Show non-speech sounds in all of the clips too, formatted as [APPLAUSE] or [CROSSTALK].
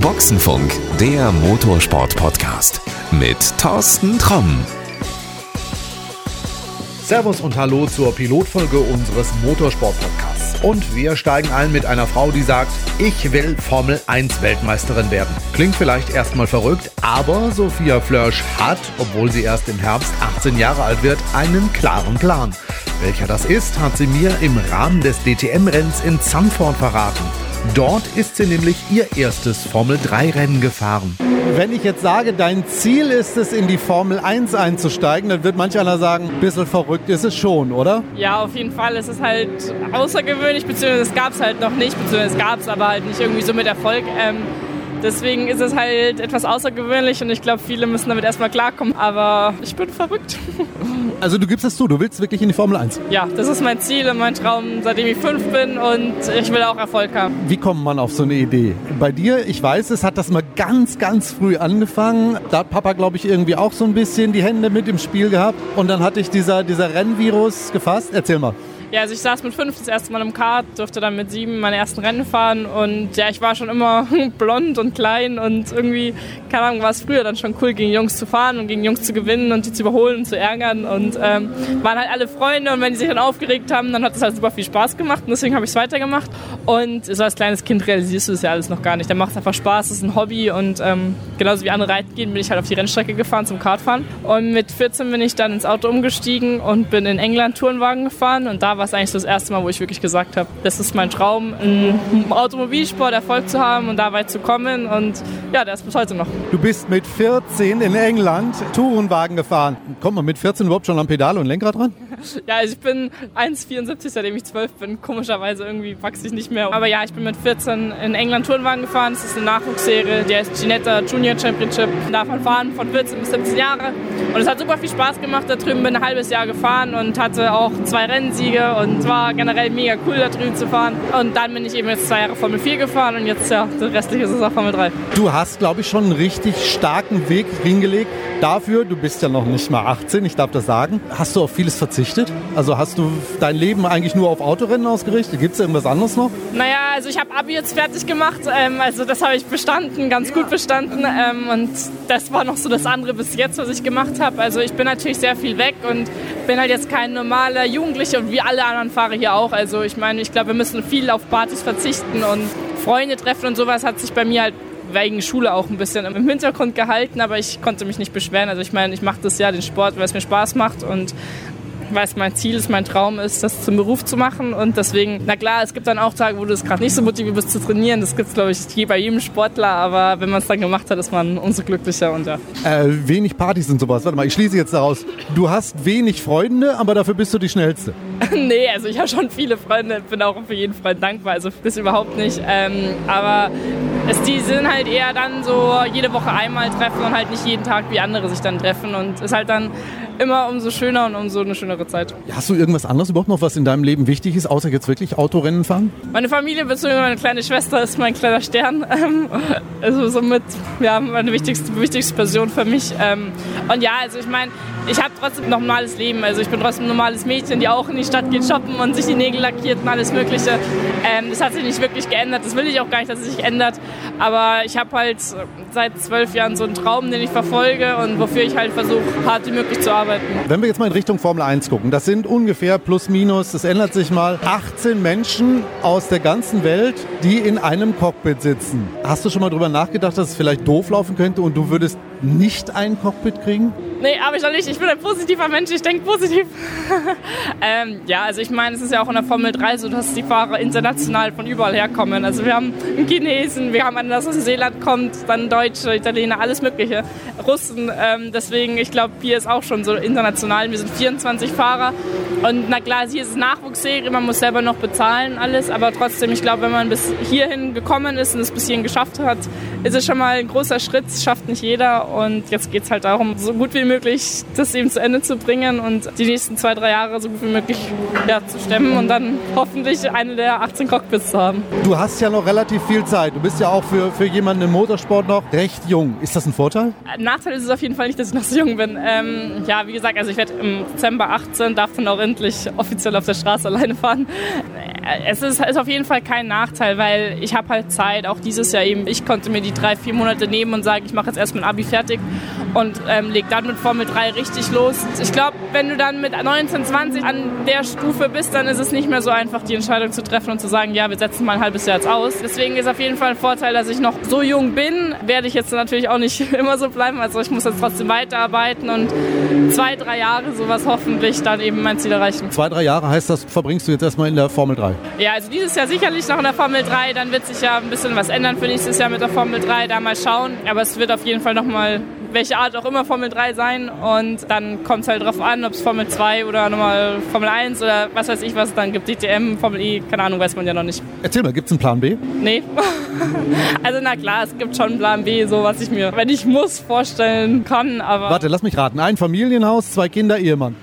Boxenfunk, der Motorsport-Podcast mit Thorsten Tromm. Servus und Hallo zur Pilotfolge unseres Motorsport-Podcasts. Und wir steigen ein mit einer Frau, die sagt, ich will Formel 1 Weltmeisterin werden. Klingt vielleicht erstmal verrückt, aber Sophia Flörsch hat, obwohl sie erst im Herbst 18 Jahre alt wird, einen klaren Plan. Welcher das ist, hat sie mir im Rahmen des DTM-Renns in Zandvoort verraten. Dort ist sie nämlich ihr erstes Formel-3-Rennen gefahren. Wenn ich jetzt sage, dein Ziel ist es, in die Formel 1 einzusteigen, dann wird manch einer sagen, ein bisschen verrückt ist es schon, oder? Ja, auf jeden Fall. Es ist halt außergewöhnlich, beziehungsweise es gab es halt noch nicht, beziehungsweise es gab es aber halt nicht irgendwie so mit Erfolg. Ähm, Deswegen ist es halt etwas außergewöhnlich und ich glaube, viele müssen damit erstmal klarkommen. Aber ich bin verrückt. [LAUGHS] Also du gibst es zu, du willst wirklich in die Formel 1? Ja, das ist mein Ziel und mein Traum, seitdem ich fünf bin und ich will auch Erfolg haben. Wie kommt man auf so eine Idee? Bei dir, ich weiß es, hat das mal ganz, ganz früh angefangen. Da hat Papa, glaube ich, irgendwie auch so ein bisschen die Hände mit im Spiel gehabt. Und dann hatte ich dieser, dieser Rennvirus gefasst. Erzähl mal. Ja, also ich saß mit fünf das erste Mal im Kart, durfte dann mit sieben meine ersten Rennen fahren und ja, ich war schon immer [LAUGHS] blond und klein und irgendwie, keine Ahnung, war es früher dann schon cool, gegen Jungs zu fahren und gegen Jungs zu gewinnen und die zu überholen und zu ärgern und ähm, waren halt alle Freunde und wenn die sich dann aufgeregt haben, dann hat es halt super viel Spaß gemacht und deswegen habe ich es weitergemacht und so als kleines Kind realisierst du das ja alles noch gar nicht. Da macht es einfach Spaß, es ist ein Hobby und ähm, genauso wie andere reiten gehen, bin ich halt auf die Rennstrecke gefahren zum Kartfahren und mit 14 bin ich dann ins Auto umgestiegen und bin in England Tourenwagen gefahren und da war es eigentlich das erste Mal, wo ich wirklich gesagt habe, das ist mein Traum, im Automobilsport Erfolg zu haben und da weit zu kommen. Und ja, der ist bis heute noch. Du bist mit 14 in England Tourenwagen gefahren. Kommt man mit 14 überhaupt schon am Pedal und Lenkrad dran? Ja, also ich bin 1,74, seitdem ich 12 bin. Komischerweise irgendwie wachse ich nicht mehr. Aber ja, ich bin mit 14 in England Tourenwagen gefahren. Das ist eine Nachwuchsserie, die heißt Ginetta Junior Championship. Da darf man fahren von 14 bis 17 Jahre. Und es hat super viel Spaß gemacht. Da drüben bin ein halbes Jahr gefahren und hatte auch zwei Rennsiege und war generell mega cool, da drüben zu fahren. Und dann bin ich eben jetzt zwei Jahre Formel 4 gefahren und jetzt ja, der restliche ist auch Formel 3. Du hast, glaube ich, schon einen richtig starken Weg hingelegt. Dafür, du bist ja noch nicht mal 18, ich darf das sagen. Hast du auf vieles verzichtet? Also hast du dein Leben eigentlich nur auf Autorennen ausgerichtet? Gibt es irgendwas anderes noch? Naja, also ich habe Abi jetzt fertig gemacht. Ähm, also das habe ich bestanden, ganz gut bestanden. Ähm, und das war noch so das andere bis jetzt, was ich gemacht habe. Also ich bin natürlich sehr viel weg und bin halt jetzt kein normaler Jugendlicher und wie alle anderen Fahrer hier auch. Also ich meine, ich glaube, wir müssen viel auf Partys verzichten und Freunde treffen und sowas hat sich bei mir halt wegen Schule auch ein bisschen im Hintergrund gehalten, aber ich konnte mich nicht beschweren. Also ich meine, ich mache das ja den Sport, weil es mir Spaß macht und weil es mein Ziel ist, mein Traum ist, das zum Beruf zu machen. Und deswegen, na klar, es gibt dann auch Tage, wo du es gerade nicht so motiviert bist zu trainieren. Das gibt es, glaube ich, bei jedem Sportler. Aber wenn man es dann gemacht hat, ist man umso glücklicher. Und ja. Äh, wenig Partys und sowas. Warte mal, ich schließe jetzt daraus. Du hast wenig Freunde, aber dafür bist du die Schnellste. [LAUGHS] nee, also ich habe schon viele Freunde. Bin auch für jeden Freund dankbar. Also das überhaupt nicht. Ähm, aber es, die sind halt eher dann so jede Woche einmal treffen und halt nicht jeden Tag wie andere sich dann treffen. Und ist halt dann immer umso schöner und umso eine schönere Zeit. Hast du irgendwas anderes überhaupt noch, was in deinem Leben wichtig ist, außer jetzt wirklich Autorennen fahren? Meine Familie bzw. meine kleine Schwester ist mein kleiner Stern. [LAUGHS] Ähm, also somit, ja, meine wichtigste, wichtigste Person für mich. Ähm, und ja, also ich meine, ich habe trotzdem ein normales Leben. Also ich bin trotzdem ein normales Mädchen, die auch in die Stadt geht shoppen und sich die Nägel lackiert und alles Mögliche. Ähm, das hat sich nicht wirklich geändert. Das will ich auch gar nicht, dass es sich ändert. Aber ich habe halt seit zwölf Jahren so einen Traum, den ich verfolge und wofür ich halt versuche, hart wie möglich zu arbeiten. Wenn wir jetzt mal in Richtung Formel 1 gucken, das sind ungefähr plus minus, das ändert sich mal, 18 Menschen aus der ganzen Welt, die in einem Cockpit sitzen. Hast du schon mal darüber nachgedacht, dass es vielleicht doof laufen könnte und du würdest nicht ein Cockpit kriegen? Nee, aber ich nicht. Ich bin ein positiver Mensch, ich denke positiv. [LAUGHS] ähm, ja, also ich meine, es ist ja auch in der Formel 3 so, dass die Fahrer international von überall herkommen. Also wir haben einen Chinesen, wir haben einen, der aus Neuseeland kommt, dann Deutsche, Italiener, alles mögliche, Russen. Ähm, deswegen, ich glaube, hier ist auch schon so international. Wir sind 24 Fahrer und na klar, hier ist es Nachwuchsserie, man muss selber noch bezahlen alles, aber trotzdem, ich glaube, wenn man bis hierhin gekommen ist und es bis hierhin geschafft hat, ist es schon mal ein großer Schritt, das schafft nicht jeder und jetzt geht es halt darum, so gut wie möglich das eben zu Ende zu bringen und die nächsten zwei, drei Jahre so gut wie möglich ja, zu stemmen und dann hoffentlich eine der 18 Cockpits zu haben. Du hast ja noch relativ viel Zeit. Du bist ja auch für, für jemanden im Motorsport noch recht jung. Ist das ein Vorteil? Ein Nachteil ist es auf jeden Fall nicht, dass ich noch so jung bin. Ähm, ja, wie gesagt, also ich werde im Dezember 18, darf dann auch endlich offiziell auf der Straße alleine fahren. Es ist, ist auf jeden Fall kein Nachteil, weil ich habe halt Zeit, auch dieses Jahr eben. Ich konnte mir die drei, vier Monate nehmen und sagen, ich mache jetzt erst mein Abi fertig und ähm, leg dann mit Formel 3 richtig los. Ich glaube, wenn du dann mit 19, 20 an der Stufe bist, dann ist es nicht mehr so einfach, die Entscheidung zu treffen und zu sagen, ja, wir setzen mal ein halbes Jahr jetzt aus. Deswegen ist auf jeden Fall ein Vorteil, dass ich noch so jung bin. Werde ich jetzt natürlich auch nicht [LAUGHS] immer so bleiben. Also ich muss jetzt trotzdem weiterarbeiten und zwei, drei Jahre sowas hoffentlich dann eben mein Ziel erreichen. Zwei, drei Jahre heißt das, verbringst du jetzt erstmal in der Formel 3? Ja, also dieses Jahr sicherlich noch in der Formel 3. Dann wird sich ja ein bisschen was ändern für nächstes Jahr mit der Formel 3. Da mal schauen. Aber es wird auf jeden Fall nochmal welche Art auch immer Formel 3 sein und dann kommt es halt drauf an, ob es Formel 2 oder nochmal Formel 1 oder was weiß ich was dann gibt, DTM, Formel E, keine Ahnung, weiß man ja noch nicht. Erzähl mal, gibt es einen Plan B? Nee. [LAUGHS] also na klar, es gibt schon einen Plan B, so was ich mir, wenn ich muss, vorstellen kann, aber... Warte, lass mich raten. Ein Familienhaus, zwei Kinder, Ehemann.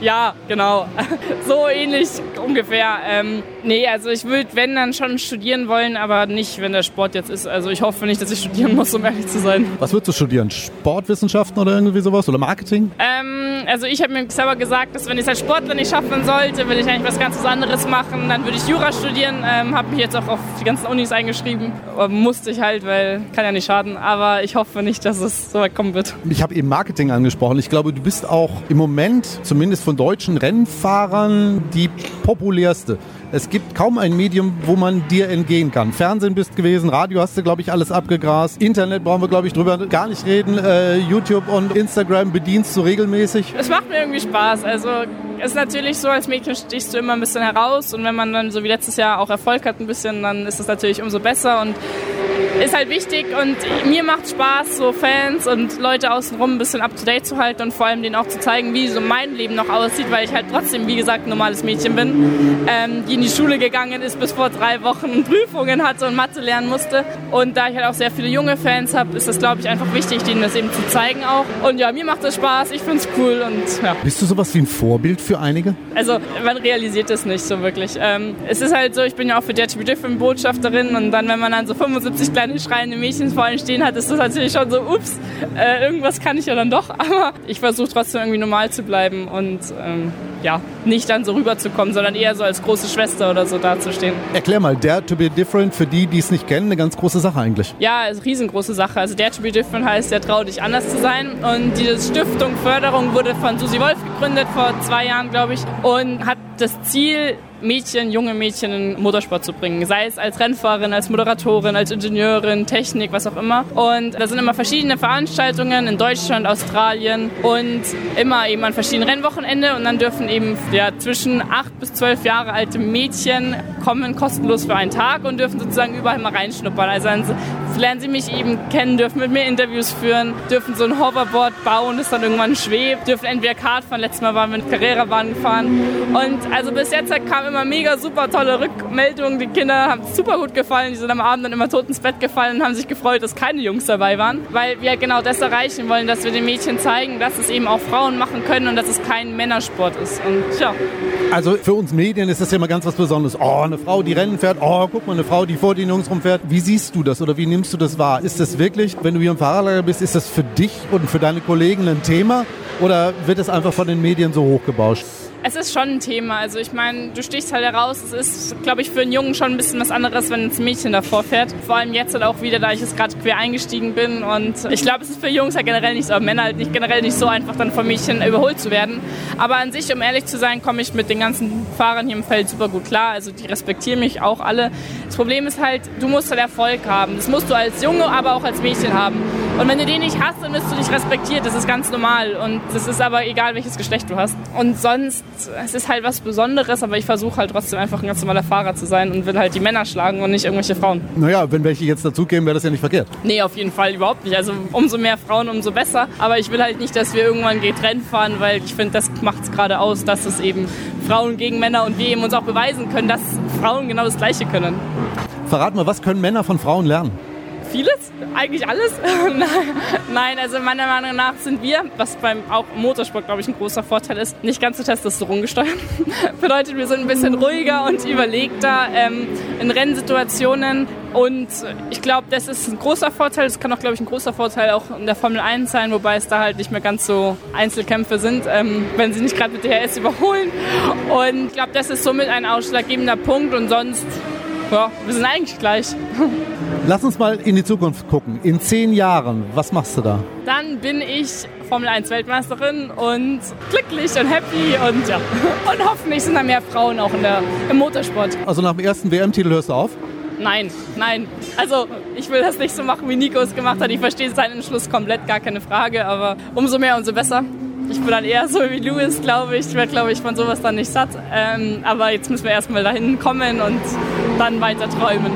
Ja, genau. [LAUGHS] So ähnlich ungefähr. Ähm, nee, also ich würde, wenn, dann schon studieren wollen, aber nicht, wenn der Sport jetzt ist. Also ich hoffe nicht, dass ich studieren muss, um ehrlich zu sein. Was würdest du studieren? Sportwissenschaften oder irgendwie sowas? Oder Marketing? Ähm, also ich habe mir selber gesagt, dass wenn ich es als Sportler nicht schaffen sollte, will ich eigentlich was ganz anderes machen. Dann würde ich Jura studieren. Ähm, habe mich jetzt auch auf die ganzen Unis eingeschrieben. Aber musste ich halt, weil kann ja nicht schaden. Aber ich hoffe nicht, dass es so weit kommen wird. Ich habe eben Marketing angesprochen. Ich glaube, du bist auch im Moment, zumindest von deutschen Rennfahrern, die populärste. Es gibt kaum ein Medium, wo man dir entgehen kann. Fernsehen bist gewesen, Radio hast du, glaube ich, alles abgegrast. Internet brauchen wir, glaube ich, drüber gar nicht reden. Äh, YouTube und Instagram bedienst du regelmäßig. Es macht mir irgendwie Spaß. Also es ist natürlich so, als Mädchen stichst du immer ein bisschen heraus und wenn man dann so wie letztes Jahr auch Erfolg hat ein bisschen, dann ist es natürlich umso besser und ist halt wichtig und mir macht Spaß, so Fans und Leute außenrum ein bisschen up to date zu halten und vor allem denen auch zu zeigen, wie so mein Leben noch aussieht, weil ich halt trotzdem, wie gesagt, ein normales Mädchen bin, ähm, die in die Schule gegangen ist, bis vor drei Wochen Prüfungen hatte und Mathe lernen musste. Und da ich halt auch sehr viele junge Fans habe, ist das, glaube ich, einfach wichtig, denen das eben zu zeigen auch. Und ja, mir macht das Spaß, ich finde es cool und ja. Bist du sowas wie ein Vorbild für einige? Also man realisiert das nicht so wirklich. Ähm, es ist halt so, ich bin ja auch für Dare to be Different Botschafterin und dann, wenn man dann so 75 kleine schreiende Mädchen vor allem stehen hat, ist das natürlich schon so, ups, äh, irgendwas kann ich ja dann doch. [LAUGHS] Aber ich versuche trotzdem irgendwie normal zu bleiben und ähm, ja, nicht dann so rüberzukommen, sondern eher so als große Schwester oder so dazustehen. Erklär mal, Dare to be Different, für die, die es nicht kennen, eine ganz große Sache eigentlich. Ja, ist eine riesengroße Sache. Also Dare to be Different heißt, ja, trau dich anders zu sein. Und diese Stiftung Förderung wurde von Susi Wolf gegründet vor zwei Jahren, glaube ich, und hat das Ziel, Mädchen, junge Mädchen in Motorsport zu bringen. Sei es als Rennfahrerin, als Moderatorin, als Ingenieurin, Technik, was auch immer. Und da sind immer verschiedene Veranstaltungen in Deutschland, Australien und immer eben an verschiedenen Rennwochenende. Und dann dürfen eben ja, zwischen acht bis zwölf Jahre alte Mädchen kommen kostenlos für einen Tag und dürfen sozusagen überall mal reinschnuppern. Also lernen sie mich eben kennen, dürfen mit mir Interviews führen, dürfen so ein Hoverboard bauen, das dann irgendwann schwebt, dürfen entweder Kart fahren. Letztes Mal waren wir mit Carrera-Bahn gefahren. Und also bis jetzt kam immer mega super tolle Rückmeldungen. Die Kinder haben super gut gefallen. Die sind am Abend dann immer tot ins Bett gefallen und haben sich gefreut, dass keine Jungs dabei waren. Weil wir genau das erreichen wollen, dass wir den Mädchen zeigen, dass es eben auch Frauen machen können und dass es kein Männersport ist. Und ja. Also für uns Medien ist das ja immer ganz was Besonderes. Oh, eine Frau, die Rennen fährt. Oh, guck mal, eine Frau, die vor den Jungs rumfährt. Wie siehst du das oder wie nimmst du das wahr? Ist das wirklich, wenn du hier im Fahrerlager bist, ist das für dich und für deine Kollegen ein Thema? Oder wird es einfach von den Medien so hochgebauscht? Es ist schon ein Thema. Also ich meine, du stichst halt heraus. Es ist, glaube ich, für einen Jungen schon ein bisschen was anderes, wenn ein Mädchen davor fährt. Vor allem jetzt halt auch wieder, da ich jetzt gerade quer eingestiegen bin. Und ich glaube, es ist für Jungs halt generell nicht so, Männer halt nicht generell nicht so einfach, dann von Mädchen überholt zu werden. Aber an sich, um ehrlich zu sein, komme ich mit den ganzen Fahrern hier im Feld super gut klar. Also die respektieren mich auch alle. Das Problem ist halt, du musst halt Erfolg haben. Das musst du als Junge, aber auch als Mädchen haben. Und wenn du den nicht hast, dann bist du nicht respektiert. Das ist ganz normal. Und das ist aber egal, welches Geschlecht du hast. Und sonst es ist halt was Besonderes, aber ich versuche halt trotzdem einfach ein ganz normaler Fahrer zu sein und will halt die Männer schlagen und nicht irgendwelche Frauen. Naja, wenn welche jetzt dazukämen, wäre das ja nicht verkehrt. Nee, auf jeden Fall überhaupt nicht. Also umso mehr Frauen, umso besser. Aber ich will halt nicht, dass wir irgendwann getrennt fahren, weil ich finde, das macht es gerade aus, dass es eben Frauen gegen Männer und wir eben uns auch beweisen können, dass Frauen genau das Gleiche können. Verrat mal, was können Männer von Frauen lernen? Vieles, eigentlich alles. [LAUGHS] Nein, also meiner Meinung nach sind wir, was beim auch Motorsport, glaube ich, ein großer Vorteil ist, nicht ganz so Testosteron gesteuert. [LAUGHS] Bedeutet, wir sind ein bisschen ruhiger und überlegter ähm, in Rennsituationen. Und ich glaube, das ist ein großer Vorteil. Das kann auch, glaube ich, ein großer Vorteil auch in der Formel 1 sein, wobei es da halt nicht mehr ganz so Einzelkämpfe sind, ähm, wenn sie nicht gerade mit DRS überholen. Und ich glaube, das ist somit ein ausschlaggebender Punkt. Und sonst ja, wir sind eigentlich gleich. [LAUGHS] Lass uns mal in die Zukunft gucken. In zehn Jahren, was machst du da? Dann bin ich Formel 1 Weltmeisterin und glücklich und happy und ja. Und hoffentlich sind da mehr Frauen auch in der, im Motorsport. Also nach dem ersten WM-Titel hörst du auf? Nein, nein. Also ich will das nicht so machen, wie Nico es gemacht hat. Ich verstehe seinen Entschluss komplett, gar keine Frage. Aber umso mehr, umso besser. Ich bin dann eher so wie Louis, glaube ich. Ich werde, glaube ich, von sowas dann nicht satt. Ähm, aber jetzt müssen wir erstmal dahin kommen und dann weiter träumen.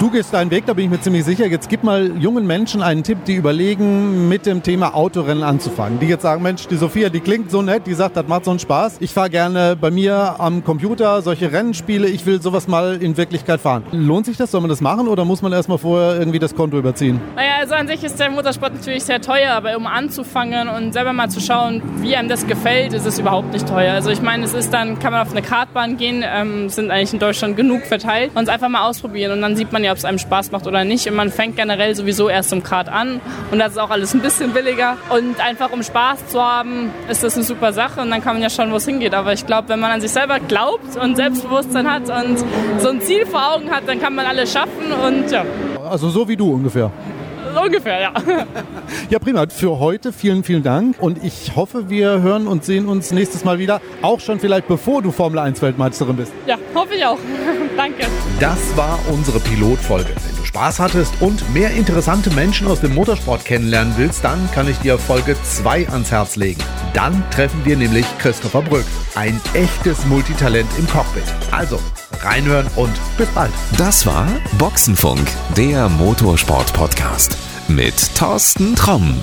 Du gehst deinen Weg, da bin ich mir ziemlich sicher. Jetzt gib mal jungen Menschen einen Tipp, die überlegen, mit dem Thema Autorennen anzufangen. Die jetzt sagen, Mensch, die Sophia, die klingt so nett, die sagt, das macht so einen Spaß. Ich fahre gerne bei mir am Computer solche Rennspiele. Ich will sowas mal in Wirklichkeit fahren. Lohnt sich das? Soll man das machen oder muss man erstmal vorher irgendwie das Konto überziehen? Naja, also an sich ist der Motorsport natürlich sehr teuer, aber um anzufangen und selber mal zu schauen, wie einem das gefällt, ist es überhaupt nicht teuer. Also ich meine, es ist dann, kann man auf eine Kartbahn gehen, ähm, sind eigentlich in Deutschland genug verteilt und es einfach mal ausprobieren und dann sieht man ja, ob es einem Spaß macht oder nicht. Und man fängt generell sowieso erst im Kart an und das ist auch alles ein bisschen billiger. Und einfach um Spaß zu haben, ist das eine super Sache und dann kann man ja schauen, wo es hingeht. Aber ich glaube, wenn man an sich selber glaubt und Selbstbewusstsein hat und so ein Ziel vor Augen hat, dann kann man alles schaffen und ja. Also so wie du ungefähr. So ungefähr, ja. Ja, prima. Für heute vielen, vielen Dank. Und ich hoffe, wir hören und sehen uns nächstes Mal wieder. Auch schon vielleicht bevor du Formel 1 Weltmeisterin bist. Ja, hoffe ich auch. [LAUGHS] Danke. Das war unsere Pilotfolge. Wenn du Spaß hattest und mehr interessante Menschen aus dem Motorsport kennenlernen willst, dann kann ich dir Folge 2 ans Herz legen. Dann treffen wir nämlich Christopher Brück, ein echtes Multitalent im Cockpit. Also, reinhören und bis bald. Das war Boxenfunk, der Motorsport-Podcast mit Thorsten Tromm.